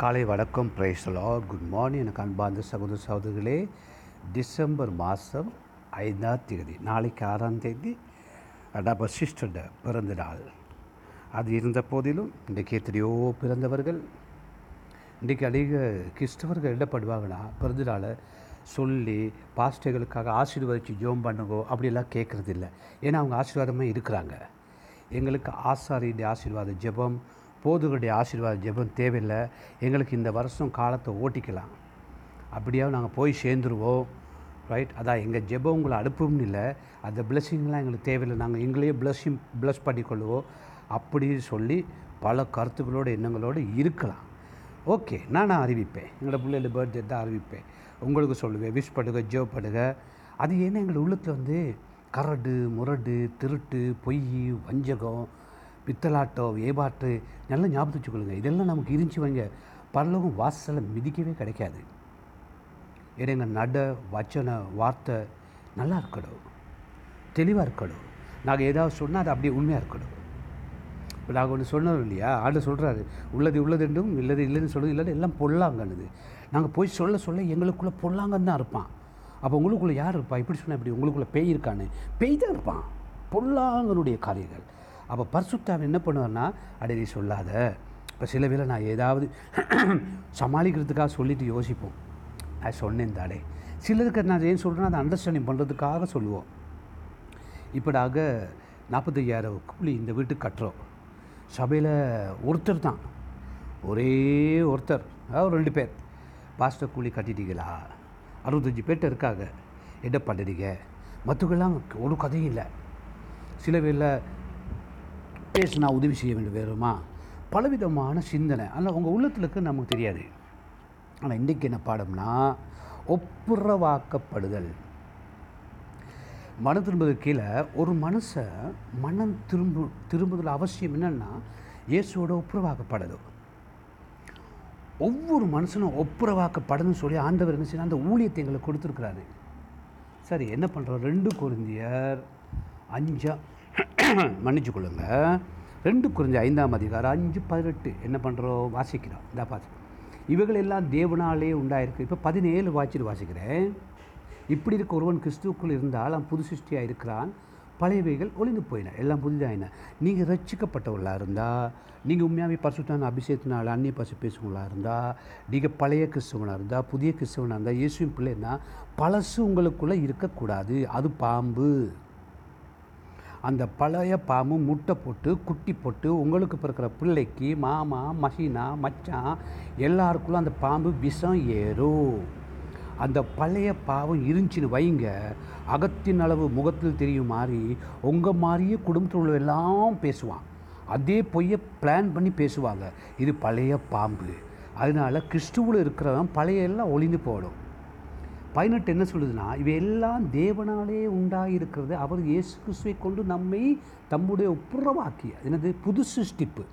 காலை வணக்கம் பிரைஸ்லோ good morning எனக்கு அன்பார்ந்த சகோதர சகோதரிகளே. டிசம்பர் மாதம் ஐந்தாம் தேதி நாளைக்கு ஆறாம் தேதி நம்ம சிஸ்டர்ட பிறந்த நாள். அது இருந்த போதிலும் இன்றைக்கு எத்தனையோ பிறந்தவர்கள் இன்றைக்கி அதிக கிறிஸ்தவர்கள் என்ன பண்ணுவாங்கன்னா பிறந்த நாளை சொல்லி பாஸ்டர்களுக்காக ஆசீர்வதிச்சு ஜோம் பண்ணுங்கோ அப்படிலாம் கேட்குறதில்ல. ஏன்னா அவங்க ஆசீர்வாதமாக இருக்கிறாங்க. எங்களுக்கு ஆசாரியுடைய ஆசீர்வாத ஜெபம் போதுகளுடைய ஆசீர்வாதம் ஜெபம் தேவையில்லை. எங்களுக்கு இந்த வருஷம் காலத்தை ஓட்டிக்கலாம். அப்படியாவது நாங்கள் போய் சேர்ந்துருவோம். ரைட் அதான் எங்கள் ஜெபம் உங்களை அனுப்பும்னு இல்லை. அந்த பிளெஸ்ஸிங்லாம் எங்களுக்கு தேவையில்லை. நாங்கள் எங்களையே பிளஸ்ஸிங் ப்ளஸ் பண்ணிக்கொள்வோம் அப்படி சொல்லி பல கருத்துக்களோடு எண்ணங்களோடு இருக்கலாம். ஓகே நான் நான் அறிவிப்பேன். எங்களோட பிள்ளைகள் பர்த்டே தான் அறிவிப்பேன். உங்களுக்கு சொல்லுவேன் விஷ் பண்ணுங்க ஜோ பண்ணுங்க. அது ஏன்னா எங்கள் உள்ளத்தில் வந்து கரடு முரடு திருட்டு பொய் வஞ்சகம் பித்தலாட்டம் ஏபாட்டு நல்லா ஞாபகத்து வச்சுக்கொள்ளுங்க. இதெல்லாம் நமக்கு இருந்துச்சு வைங்க. பரலோகம் வாசலை மிதிக்கவே கிடைக்காது. ஏன்னா நட வச்சனை வார்த்தை நல்லா இருக்கணும். தெளிவாக இருக்கணும். நாங்கள் ஏதாவது சொன்னால் அது அப்படியே உண்மையாக இருக்கணும். இப்போ நாங்கள் ஒன்று சொன்னோம் இல்லையா? ஆண்டு சொல்கிறாரு உள்ளது உள்ளது என்றும் இல்லது இல்லைன்னு சொல்லுது. இல்லை எல்லாம் பொல்லாங்கன்னுது. நாங்கள் போய் சொல்ல சொல்ல எங்களுக்குள்ளே பொல்லாங்கன்னு தான் இருப்பான். அப்போ உங்களுக்குள்ளே யார் இருப்பா? இப்படி சொன்னால் இப்படி உங்களுக்குள்ளே பேய் இருக்கான்னு. பேய் தான் இருப்பான். பொல்லாங்கனுடைய காரியங்கள். அப்போ பரிசுத்தார் என்ன பண்ணுவார்னா அடே நீ சொல்லாத. இப்போ சில வேளை நான் ஏதாவது சமாளிக்கிறதுக்காக சொல்லிவிட்டு யோசிப்போம். நான் சொன்னேன் தாடே சிலருக்கு நான் ஏன் சொல்கிறேன்னா அதை அண்டர்ஸ்டாண்டிங் பண்ணுறதுக்காக சொல்லுவோம். இப்படாக நாற்பத்தையாயிரம் கூலி இந்த வீட்டுக்கு கட்டுறோம். சபையில் ஒருத்தர் தான். ஒரே ஒருத்தர். அதாவது ரெண்டு பேர். பாஸ்டர் கூலி கட்டிட்டீங்களா? அறுபத்தஞ்சி பேர்ட்ட இருக்காங்க. என்ன பண்ணுறீங்க? மற்றவங்கெல்லாம் ஒரு கதையும் இல்லை. சில பேரில் பேசினா உதவி செய்ய வேண்டும் வேறுமா பலவிதமான சிந்தனை. ஆனால் உங்கள் உள்ளத்தில் நமக்கு தெரியாது. ஆனால் இன்றைக்கு என்ன பாடம்னா ஒப்புரவாக்கப்படுதல். மனம் திரும்புவது கீழே ஒரு மனசை மனம் திரும்ப திரும்புதல் அவசியம் என்னென்னா இயேசுவோட ஒப்புரவாக்கப்படுது ஒவ்வொரு மனுஷனும் ஒப்புரவாக்கப்படுதுன்னு சொல்லி ஆண்டவர் என்ன செய்யணும் அந்த ஊழியத்தை எங்களுக்கு கொடுத்துருக்குறாரு. சரி என்ன பண்ணுறோம் ரெண்டு குருந்தியர் அஞ்சா மன்னிச்சு கொள்ளுங்க ரெண்டு குருந்தி ஐந்தாம் அதிகாரம் அஞ்சு பதினெட்டு என்ன பண்ணுறோம் வாசிக்கிறோம். இந்த பார்த்து இவைகள் எல்லாம் தேவனாலே உண்டாயிருக்கு. இப்போ பதினேழு வாச்சிட்டு வாசிக்கிறேன். இப்படி இருக்க ஒருவன் கிறிஸ்துவுக்குள் இருந்தால் அவன் புது சிருஷ்டியாக இருக்கிறான். பழையவைகள் ஒளிந்து போயின. எல்லாம் புதிதாயின. நீங்கள் ரட்சிக்கப்பட்டவர்களாக இருந்தால் நீங்கள் உண்மையாகவே பரிசுத்தான அபிஷேகத்தினால் அந்நிய பசு பேசுவங்களாக இருந்தால் நீங்கள் பழைய கிறிஸ்தவனாக இருந்தால் புதிய கிறிஸ்தவனாக இருந்தால் இயேசுவின் பிள்ளைன்னா பழசு உங்களுக்குள்ளே இருக்கக்கூடாது. அது பாம்பு. அந்த பழைய பாம்பு முட்டை போட்டு குட்டி போட்டு உங்களுக்கு பிறக்கிற பிள்ளைக்கு மாமா மசினா மச்சான் எல்லாருக்குள்ளும் அந்த பாம்பு விஷம் ஏறும். அந்த பழைய பாவம் இருந்துச்சுன்னு வைங்க. அகத்தின் அளவு முகத்தில் தெரியும் மாதிரி உங்கள் மாதிரியே குடும்பத்தில் உள்ள எல்லாம் பேசுவான். அதே பொய்யை பிளான் பண்ணி பேசுவாங்க. இது பழைய பாம்பு. அதனால் கிறிஸ்துவில் இருக்கிறவன் பழைய எல்லாம் ஒளிந்து போடும். பதினெட்டு என்ன சொல்லுதுன்னா இவையெல்லாம் தேவனாலே உண்டாகிருக்கிறது அவர் இயேசு கிறிஸ்துவை கொண்டு நம்மை தம்முடைய ஒப்புரவாக்கி என்னது? புது சிருஷ்டிப்பு.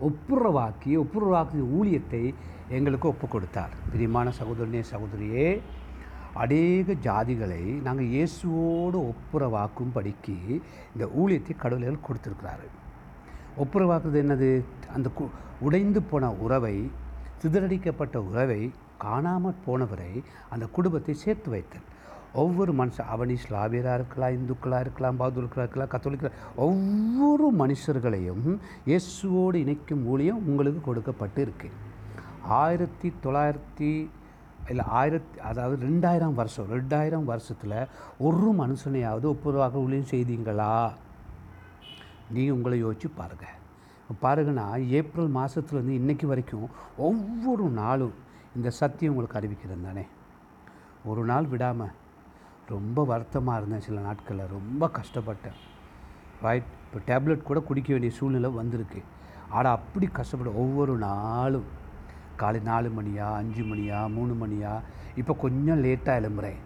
ஒப்புரவாக்கி ஒப்புரவாக்கிய ஊழியத்தை எங்களுக்கு ஒப்பு கொடுத்தார் பிரியமான சகோதரனே சகோதரியே அநேக ஜாதிகளை நாங்கள் இயேசுவோடு ஒப்புரவாக்கும் படிக்கு இந்த ஊழியத்தை கடவுள்கள் கொடுத்துருக்கிறாரு. ஒப்புரவாக்குறது என்னது? அந்த கு உடைந்து போன உறவை சிதறடிக்கப்பட்ட உறவை காணாமல் போனவரை அந்த குடும்பத்தை சேர்த்து வைத்தல். ஒவ்வொரு மனுஷன் அவனி ஸ்லாவியராக இருக்கலாம் இந்துக்களாக இருக்கலாம் பௌத்தர்களாக இருக்கலாம் கத்தோலிக்கலாம் ஒவ்வொரு மனுஷர்களையும் இயேசுவோடு இணைக்கும் ஊழியம் உங்களுக்கு கொடுக்கப்பட்டு இருக்கு. ஆயிரத்தி தொள்ளாயிரத்தி இல்லை ஆயிரத்தி அதாவது ரெண்டாயிரம் வருஷம் ரெண்டாயிரம் வருஷத்தில் ஒரு மனுஷனையாவது ஒப்புரவாக ஊழியம் செய்தீங்களா? நீங்கள் உங்களை யோசிச்சு பாருங்கள் பாருங்கன்னா ஏப்ரல் மாதத்துலேருந்து இன்றைக்கு வரைக்கும் ஒவ்வொரு நாளும் இந்த சத்தியம் உங்களுக்கு அறிவிக்கிறது தானே? ஒரு நாள் விடாமல் ரொம்ப வருத்தமாக இருந்தேன் சில நாட்களில் ரொம்ப கஷ்டப்பட்டேன். ரைட் இப்போ டேப்லெட் கூட குடிக்க வேண்டிய சூழ்நிலை வந்திருக்கு. ஆனால் அப்படி கஷ்டப்பட ஒவ்வொரு நாளும் காலை நாலு மணியா அஞ்சு மணியா மூணு மணியா இப்போ கொஞ்சம் லேட்டாக எழும்புறேன்.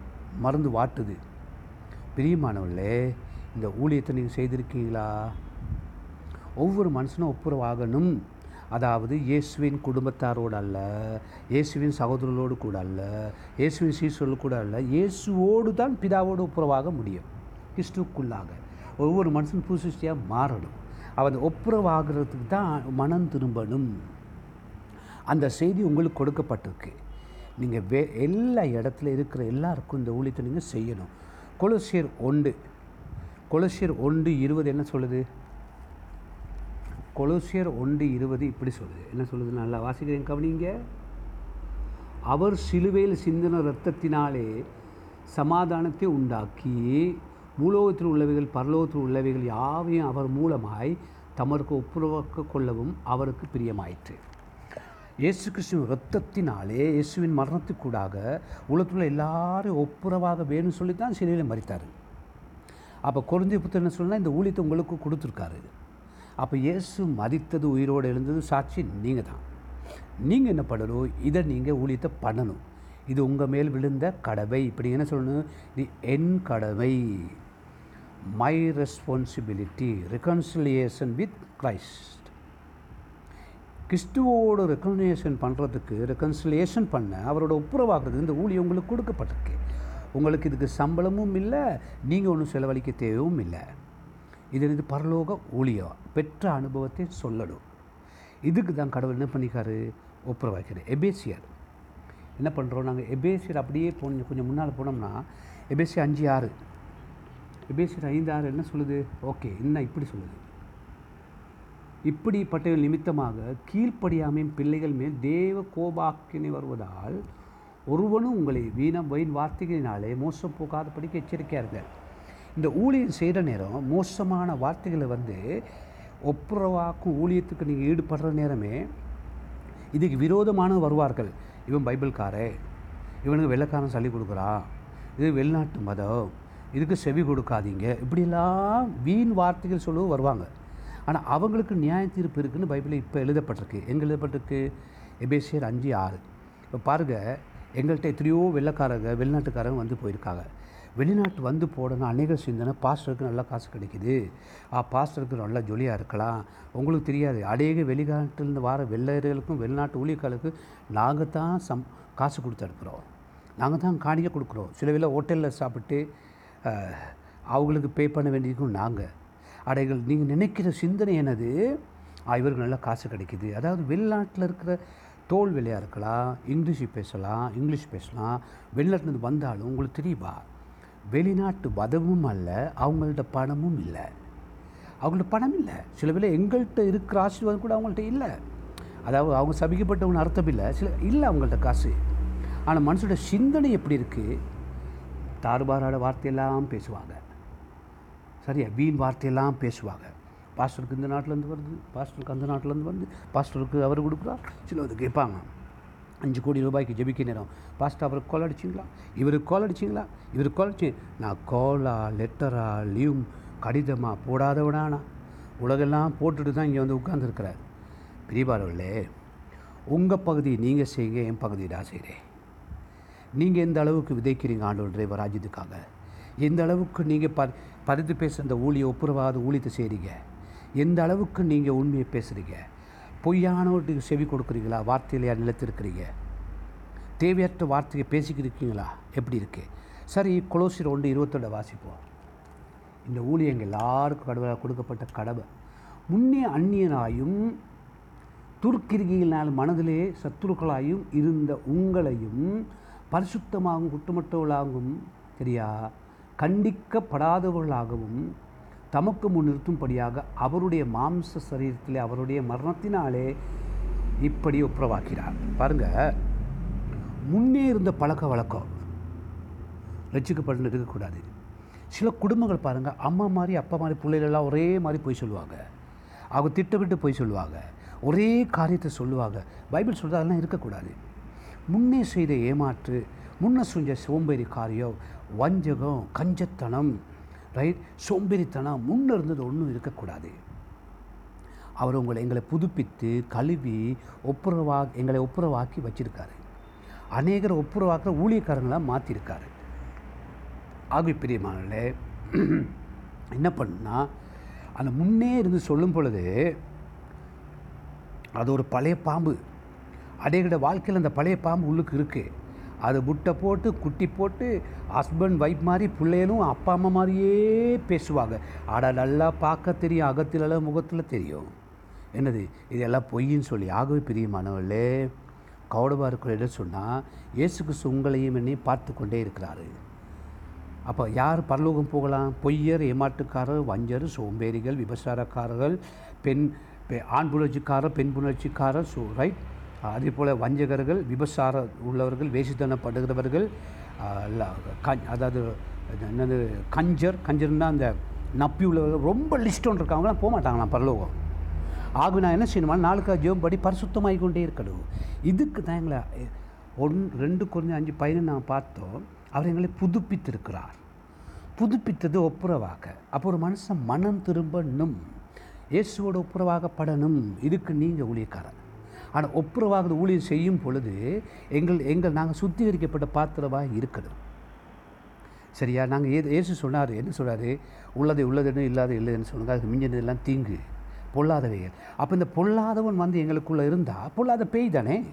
மருந்து வாட்டுது. பிரியமானவர்களே இந்த ஊழியத்தை நீங்கள் செய்திருக்கீங்களா? ஒவ்வொரு மனுஷனும் ஒப்புரவாகணும். அதாவது இயேசுவின் குடும்பத்தாரோடு அல்ல இயேசுவின் சகோதரர்களோடு கூட அல்ல இயேசுவின் சீசர்களோடு கூட அல்ல இயேசுவோடு தான் பிதாவோடு ஒப்புரவாக முடியும். கிறிஸ்துக்குள்ளாக ஒவ்வொரு மனுஷன் புதுசியாக மாறணும். அவன் ஒப்புரவாகிறதுக்கு தான் மனம் திரும்பணும். அந்த செய்தி உங்களுக்கு கொடுக்கப்பட்டிருக்கு. நீங்கள் வே எல்லா இடத்துல இருக்கிற எல்லாருக்கும் இந்த ஊழியத்தை நீங்கள் செய்யணும். கொலசியர் ஒன்று கொலசியர் ஒன்று இருபது என்ன சொல்லுது? கொலோசியர் ஒன்று இருபது இப்படி சொல்லுது. என்ன சொல்லுது? நல்லா வாசிக்கிறேன் கவனிங்க அவர் சிலுவையில் சிந்தின இரத்தத்தினாலே சமாதானத்தை உண்டாக்கி பூலோகத்தில் உள்ளவைகள் பரலோகத்தில் உள்ளவைகள் யாவையும் அவர் மூலமாய் தமருக்கு ஒப்புரவாக்க கொள்ளவும் அவருக்கு பிரியமாயிற்று. இயேசு கிறிஸ்துவின் இரத்தத்தினாலே இயேசுவின் மரணத்துக்கூடாக உலகத்தில் எல்லாரும் ஒப்புரவாக வேணும்னு சொல்லி தான் சிலையில் மறித்தார் அப்போ குறைஞ்சி புத்தர் சொன்னால் இந்த ஊழியத்தை உங்களுக்கு கொடுத்துருக்காரு. அப்போ இயேசு மதித்தது உயிரோடு எழுந்தது சாட்சி நீங்கள் தான். நீங்கள் என்ன பண்ணணும்? இதை நீங்கள் ஊழியத்தை பண்ணணும். இது உங்கள் மேல் விழுந்த கடவை இப்படி என்ன சொல்லணும்? இது என் கடவை my responsibility reconciliation with Christ கிறிஸ்துவோடு ரெக்கனேஷன் பண்ணுறதுக்கு ரெக்கன்சிலியேஷன் பண்ண அவரோட ஒப்புரவாகிறதுக்கு இந்த ஊழியம் உங்களுக்கு கொடுக்கப்பட்டிருக்கு. உங்களுக்கு இதுக்கு சம்பளமும் இல்லை நீங்கள் ஒன்றும் செலவழிக்க தேவையும் இல்லை. இது இது பரலோக ஊழியம் பெற்ற அனுபவத்தை சொல்லணும். இதுக்கு தான் கடவுள் என்ன பண்ணிக்காரு ஒப்புரவாக்கிறார் எபேசியர். என்ன பண்ணுறோம் நாங்கள் எபேசியர் அப்படியே போன கொஞ்சம் முன்னால் போனோம்னா எபேசியர் அஞ்சு ஆறு. எபேசியர் ஐந்து ஆறு என்ன சொல்லுது? ஓகே என்ன இப்படி சொல்லுது. இப்படிப்பட்டவர்கள் நிமித்தமாக கீழ்ப்படியாமையின் பிள்ளைகள் மேல் தேவ கோபாக்கினை வருவதால் ஒருவனும் உங்களை வீணம் வயின் வார்த்தைகளினாலே மோசம் போகாதபடிக்கு எச்சரிக்கையாக இருங்க இந்த ஊழியம் செய்கிற நேரம் மோசமான வார்த்தைகளை வந்து ஒப்புரவாக்கும் ஊழியத்துக்கு நீங்கள் ஈடுபடுற நேரமே இதுக்கு விரோதமான வருவார்கள். இவன் பைபிள்காரே இவனுக்கு வெள்ளைக்காரன் சொல்லி கொடுக்குறா இது வெளிநாட்டு மதம் இதுக்கு செவி கொடுக்காதீங்க. இப்படிலாம் வீண் வார்த்தைகள் சொல்லவும் வருவாங்க. ஆனால் அவங்களுக்கு நியாய தீர்ப்பு இருக்குதுன்னு பைபிளில் இப்போ எழுதப்பட்டிருக்கு. எங்கே எழுதப்பட்டிருக்கு? எபேசியர் அஞ்சு ஆறு. இப்போ பாருங்கள் எங்கள்கிட்ட எத்தனையோ வெள்ளைக்காரங்க வெளிநாட்டுக்காரங்க வந்து போயிருக்காங்க. வெளிநாட்டு வந்து போடணும் அநேக சிந்தனை பாஸ்டருக்கு நல்லா காசு கிடைக்குது. ஆ பாஸ்டருக்கு நல்லா ஜொலியாக இருக்கலாம். உங்களுக்கு தெரியாது. அநேக வெளிநாட்டிலிருந்து வர வெள்ளையர்களுக்கும் வெளிநாட்டு ஊழியர்களுக்கும் நாங்கள் தான் சம் காசு கொடுத்து அனுப்புகிறோம் நாங்கள் தான் காணிக்க கொடுக்குறோம். சில வேலை ஹோட்டலில் சாப்பிட்டு அவங்களுக்கு பே பண்ண வேண்டியதுக்கும் நாங்கள் அடைகள் நீங்கள் நினைக்கிற சிந்தனை என்னது? இவருக்கு நல்லா காசு கிடைக்குது. அதாவது வெளிநாட்டில் இருக்கிற தோல் விலையாக இருக்கலாம் இங்கிலீஷ் பேசலாம் இங்கிலீஷ் பேசலாம். வெளிநாட்டிலேருந்து வந்தாலும் உங்களுக்கு தெரியுமா? வெளிநாட்டு மதமும் அல்ல அவங்கள்ட்ட பணமும் இல்லை. அவங்கள்ட்ட பணம் இல்லை. சில பேர் எங்கள்கிட்ட இருக்கிற ஆசீர்வாதம் கூட அவங்கள்ட்ட இல்லை. அதாவது அவங்க சபிக்கப்பட்டவங்க அர்த்தம் இல்லை. சில இல்லை அவங்கள்ட்ட காசு. ஆனால் மனுஷோட சிந்தனை எப்படி இருக்குது தாறுபாறாட வார்த்தையெல்லாம் பேசுவாங்க. சரியா? வீண் வார்த்தையெல்லாம் பேசுவாங்க. பாஸ்டருக்கு இந்த நாட்டிலேருந்து வருது பாஸ்டருக்கு அந்த நாட்டிலேருந்து வருது பாஸ்டருக்கு அவர் கொடுக்குறா சில வந்து கேட்பாங்க. அஞ்சு கோடி ரூபாய்க்கு ஜெபிக்க நேரம். பாஸ்டர் அவருக்கு கால் அடிச்சிங்களா? இவருக்கு கால் அடிச்சிங்களா? இவருக்கு கால் அடிச்சு நான் காலா லெட்டரா லீவ் கடிதமாக போடாதவனானா? உலகெல்லாம் போட்டுட்டு தான் இங்கே வந்து உட்காந்துருக்கிறார் பிரிவாரவர்களே உங்கள் பகுதி நீங்கள் செய்யுங்க என் பகுதி நான் செய்கிறேன் நீங்கள் எந்த அளவுக்கு விதைக்கிறீங்க ஆண்டவர் டிரைவர் ராஜ்யத்துக்காக? எந்த அளவுக்கு நீங்கள் ப பரிந்து பேசுகிற அந்த ஊழியை ஒப்புரவாத ஊழியத்தை செய்கிறீங்க எந்த அளவுக்கு நீங்கள் உண்மையை பேசுகிறீங்க பொய்யானவர்களுக்கு செவி கொடுக்குறீங்களா? வார்த்தையிலையா நிலத்திருக்கிறீங்க? தேவையற்ற வார்த்தையை பேசிக்கிட்டு இருக்கீங்களா எப்படி இருக்கு? சரி கொலோசியர் ஒன்று இருபத்தோட வாசிப்போம். இந்த ஊழியங்கள் எல்லாருக்கும் கடவுளாக கொடுக்கப்பட்ட கடமை. முன்னே அந்நியனாயும் துர்க்கிரிகையினால் மனதிலே சத்துருக்களாயும் இருந்த உங்களையும் பரிசுத்தமாகவும் குற்றமற்றவர்களாகவும் சரியா? கண்டிக்கப்படாதவர்களாகவும் தமக்கு முன் நிறுத்தும்படியாக அவருடைய மாம்ச சரீரத்திலே அவருடைய மரணத்தினாலே இப்படி ஒப்புரவாக்கிறார். பாருங்க முன்னே இருந்த பழக்க வழக்கம். ரசிக்கப்பட்டு இருக்கக்கூடாது. சில குடும்பங்கள் பாருங்கள் அம்மா மாதிரி அப்பா மாதிரி பிள்ளைகளெல்லாம் ஒரே மாதிரி போய் சொல்லுவாங்க. அவங்க திட்டமிட்டு போய் சொல்லுவாங்க. ஒரே காரியத்தை சொல்லுவாங்க. பைபிள் சொல்கிறது அதெல்லாம் இருக்கக்கூடாது. முன்னே செய்த ஏமாற்று முன்ன செஞ்ச சோம்பேறி காரியம் வஞ்சகம் கஞ்சத்தனம் ரைட் சோம்பேறித்தனம் முன்ன இருந்தது ஒன்றும் இருக்கக்கூடாது. அவர் உங்களை எங்களை புதுப்பித்து கழுவி ஒப்புரவா எங்களை ஒப்புரவாக்கி வச்சிருக்காரு. அநேகரை ஒப்புரவாக்குற ஊழியக்காரங்களாக மாற்றிருக்காரு ஆகவே பிரியமானே என்ன பண்ணால் அந்த முன்னே இருந்து சொல்லும் பொழுது அது ஒரு பழைய பாம்பு. அடைகிற வாழ்க்கையில் அந்த பழைய பாம்பு உள்ளுக்கு இருக்குது அது முட்டை போட்டு குட்டி போட்டு ஹஸ்பண்ட் ஒய்ஃப் மாதிரி பிள்ளைகளும் அப்பா அம்மா மாதிரியே பேசுவாங்க. ஆட நல்லா பார்க்க தெரியும். அகத்திலெல்லாம் முகத்தில் தெரியும். என்னது? இதெல்லாம் பொய்ன்னு சொல்லி. ஆகவே பிரியமானவர்களே கௌடபாக இருக்கிற சொன்னால் இயேசு கிறிஸ்து உங்களையும் என்னையும் பார்த்து கொண்டே இருக்கிறாரு. அப்போ யார் பரலோகம் போகலாம்? பொய்யர் ஏமாட்டுக்காரர் வஞ்சர் சோம்பேறிகள் விபசாரக்காரர்கள் பெண் பெ- ஆண் புணர்ச்சிக்காரர் பெண் புணர்ச்சிக்காரர் ஸோ ரைட் அதே போல் வஞ்சகர்கள் விபசார உள்ளவர்கள் வேசித்தனப்படுகிறவர்கள் கஞ் அதாவது என்னது கஞ்சர் கஞ்சர்னா அந்த நப்பி உள்ளவர்கள் ரொம்ப லிஸ்ட் ஒன்று இருக்கவங்களாம் போக மாட்டாங்களாம் பரலோகம். ஆகு நான் என்ன செய்யணுமா நாளுக்காக ஜெபம் படி பரிசுத்தமாகி கொண்டே இருக்கணும். இதுக்கு தான் எங்களை ஒன் ரெண்டு குறைஞ்ச அஞ்சு பையனை நான் பார்த்தோம். அவர் எங்களை புதுப்பித்திருக்கிறார். புதுப்பித்தது ஒப்புரவாக. அப்போ ஒரு மனுஷன் மனம் திரும்பணும். இயேசுவோட ஒப்புரவாகப்படணும். இதுக்கு நீங்கள் ஊழியக்காரன் ஆனால் ஒப்புரவாக ஊழியம் செய்யும் பொழுது எங்கள் எங்கள் நாங்கள் சுத்திகரிக்கப்பட்ட பாத்திரமாக இருக்கணும். சரியா? நாங்கள் ஏ ஏசு சொன்னார் என்ன சொல்கிறார் உள்ளதை உள்ளதுன்னு இல்லாத இல்லைன்னு சொன்னாங்க அதுக்கு மிஞ்சினதெல்லாம் தீங்கு. பொல்லாதவைகள். அப்போ இந்த பொல்லாதவன் வந்து எங்களுக்குள்ளே இருந்தால் பொல்லாத பேய் தானே?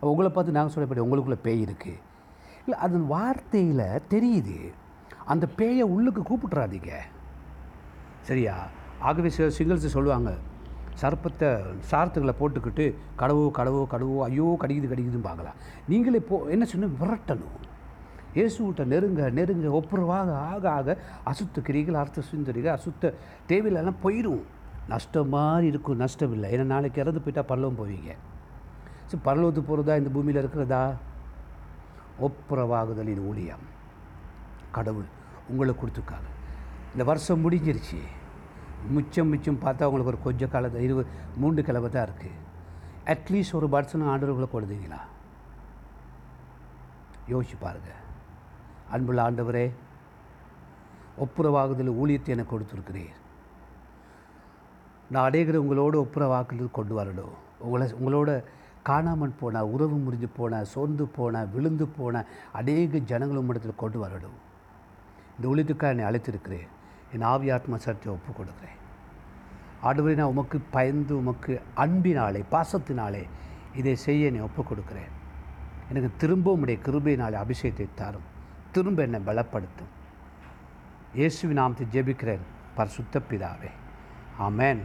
உங்களை பார்த்து நாங்கள் சொல்லப்படி உங்களுக்குள்ளே பேய் இருக்குது இல்லை அதன் வார்த்தையில் தெரியுது அந்த பேயை உள்ளுக்கு கூப்பிட்றாதீங்க சரியா? ஆகவே சில சிங்கிள்ஸ் சொல்லுவாங்க சர்ப்பத்தை சார்த்துகளை போட்டுக்கிட்டு கடவோ கடவோ கடவோ ஐயோ கடிக்குது கடிக்குதுன்னு பார்க்கலாம் நீங்களே போ என்ன சொன்ன? விரட்டணும். இயேசுகிட்ட நெருங்க நெருங்க ஒப்புரவாக ஆக ஆக அசுத்த கிரிகள் அர்த்த சுந்தரிகள் அசுத்த தேவையில்லாம் போயிடும் நஷ்டம் மாதிரி இருக்கும் நஷ்டம் இல்லை ஏன்னா நாளைக்கு இறந்து போயிட்டால் பரலவம் போவீங்க. ஸோ பரலோகத்துக்கு போகிறதா இந்த பூமியில் இருக்கிறதா? ஒப்புரவாகுதலின் ஊழியம். கடவுள் உங்களுக்கு கொடுத்துருக்காங்க. இந்த வருஷம் முடிஞ்சிருச்சு. மிச்சம் மிச்சம் பார்த்தா உங்களுக்கு ஒரு கொஞ்ச காலத்தை இருபது மூன்று கிழமை தான் இருக்குது அட்லீஸ்ட் ஒரு வருஷம் ஆண்டவர்களை கொடுத்தீங்களா யோசிச்சு பாருங்கள் அன்புள்ள ஆண்டவரே ஒப்புரவாகுதல் ஊழியத்தை எனக்கு கொடுத்துருக்கிறீர். நான் அடைகிற உங்களோட ஒப்புரவாக்குதல் கொண்டு வரணும். உங்களை உங்களோட காணாமல் போன உறவு முறிஞ்சு போன சோர்ந்து போன விழுந்து போன அநேக ஜனங்களும் இடத்துல கொண்டு வரணும். இந்த ஊழியத்துக்காக என்னை அழைத்திருக்கிறேன். என் ஆவி ஆத்ம சட்டை ஒப்பு கொடுக்குறேன். ஆடுவரை நான் உமக்கு பயந்து உமக்கு அன்பினாலே பாசத்தினாலே இதை செய்ய என்னை ஒப்பு கொடுக்குறேன். எனக்கு திரும்ப உடைய கிருபையினாலே அபிஷேகத்தை தாரும். திரும்ப என்னை பலப்படுத்தும். இயேசுவின் நாமத்தை ஜெபிக்கிறேன் பரிசுத்த பிதாவே. ஆமேன்.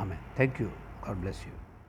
ஆமேன். Thank you God bless you